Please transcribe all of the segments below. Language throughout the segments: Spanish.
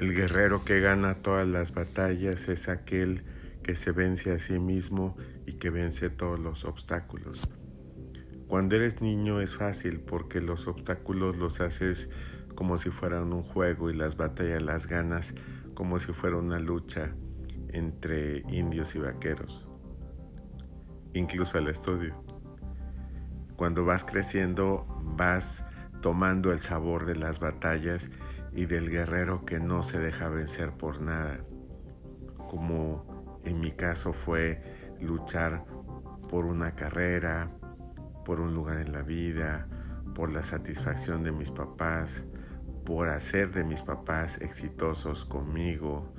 El guerrero que gana todas las batallas es aquel que se vence a sí mismo y que vence todos los obstáculos. Cuando eres niño es fácil porque los obstáculos los haces como si fueran un juego y las batallas las ganas como si fuera una lucha entre indios y vaqueros, incluso el estudio. Cuando vas creciendo vas tomando el sabor de las batallas y del guerrero que no se deja vencer por nada, como en mi caso fue luchar por una carrera, por un lugar en la vida, por la satisfacción de mis papás, por hacer de mis papás exitosos conmigo,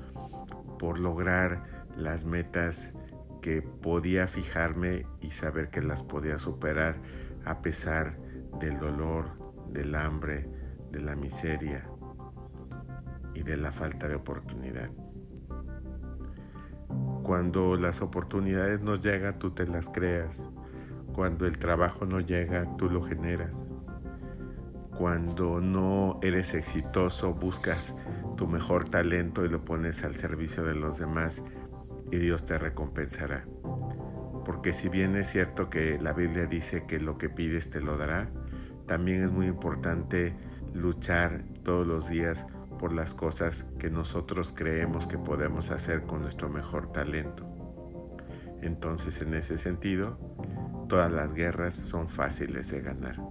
por lograr las metas que podía fijarme y saber que las podía superar a pesar del dolor, del hambre, de la miseria y de la falta de oportunidad. Cuando las oportunidades no llegan, tú te las creas. Cuando el trabajo no llega, tú lo generas. Cuando no eres exitoso, buscas tu mejor talento y lo pones al servicio de los demás y Dios te recompensará. Porque si bien es cierto que la Biblia dice que lo que pides te lo dará, también es muy importante luchar todos los días por las cosas que nosotros creemos que podemos hacer con nuestro mejor talento. Entonces, en ese sentido, todas las guerras son fáciles de ganar.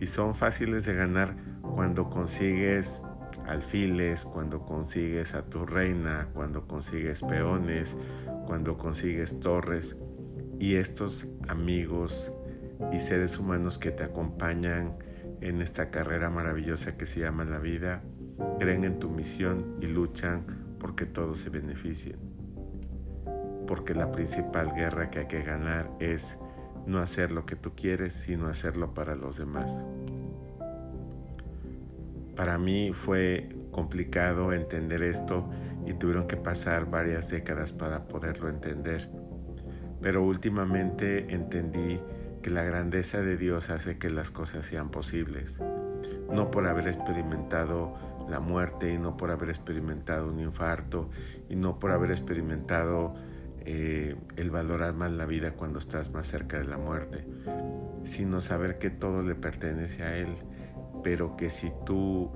Y son fáciles de ganar cuando consigues alfiles, cuando consigues a tu reina, cuando consigues peones, cuando consigues torres y estos amigos y seres humanos que te acompañan en esta carrera maravillosa que se llama la vida creen en tu misión y luchan porque todos se beneficien. Porque la principal guerra que hay que ganar es no hacer lo que tú quieres, sino hacerlo para los demás. Para mí fue complicado entender esto y tuvieron que pasar varias décadas para poderlo entender. Pero últimamente entendí que la grandeza de Dios hace que las cosas sean posibles, no por haber experimentado la muerte y no por haber experimentado un infarto y no por haber experimentado eh, el valorar más la vida cuando estás más cerca de la muerte, sino saber que todo le pertenece a Él, pero que si tú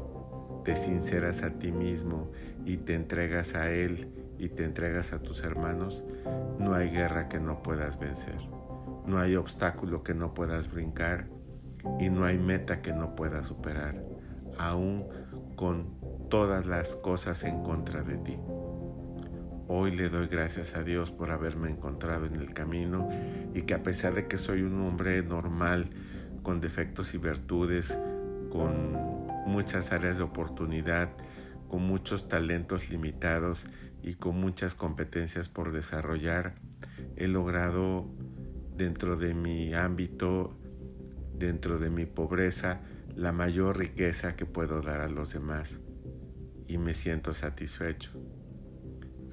te sinceras a ti mismo y te entregas a Él y te entregas a tus hermanos, no hay guerra que no puedas vencer, no hay obstáculo que no puedas brincar y no hay meta que no puedas superar, aún con todas las cosas en contra de ti. Hoy le doy gracias a Dios por haberme encontrado en el camino y que a pesar de que soy un hombre normal, con defectos y virtudes, con muchas áreas de oportunidad, con muchos talentos limitados y con muchas competencias por desarrollar, he logrado dentro de mi ámbito, dentro de mi pobreza, la mayor riqueza que puedo dar a los demás y me siento satisfecho.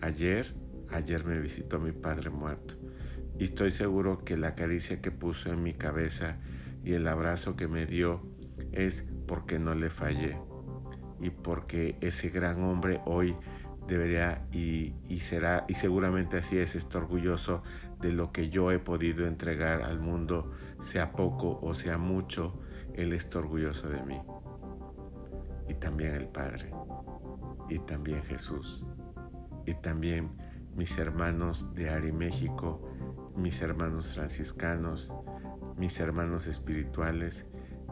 Ayer, ayer me visitó mi padre muerto y estoy seguro que la caricia que puso en mi cabeza y el abrazo que me dio es porque no le fallé y porque ese gran hombre hoy debería y, y, será, y seguramente así es, está orgulloso de lo que yo he podido entregar al mundo, sea poco o sea mucho, él está orgulloso de mí. Y también el Padre. Y también Jesús. Y también mis hermanos de Ari México, mis hermanos franciscanos, mis hermanos espirituales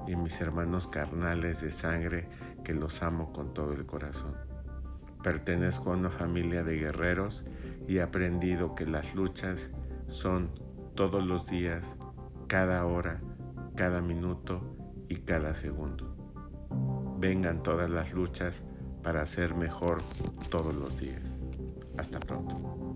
y mis hermanos carnales de sangre que los amo con todo el corazón. Pertenezco a una familia de guerreros y he aprendido que las luchas son todos los días, cada hora, cada minuto y cada segundo. Vengan todas las luchas para ser mejor todos los días. Hasta pronto.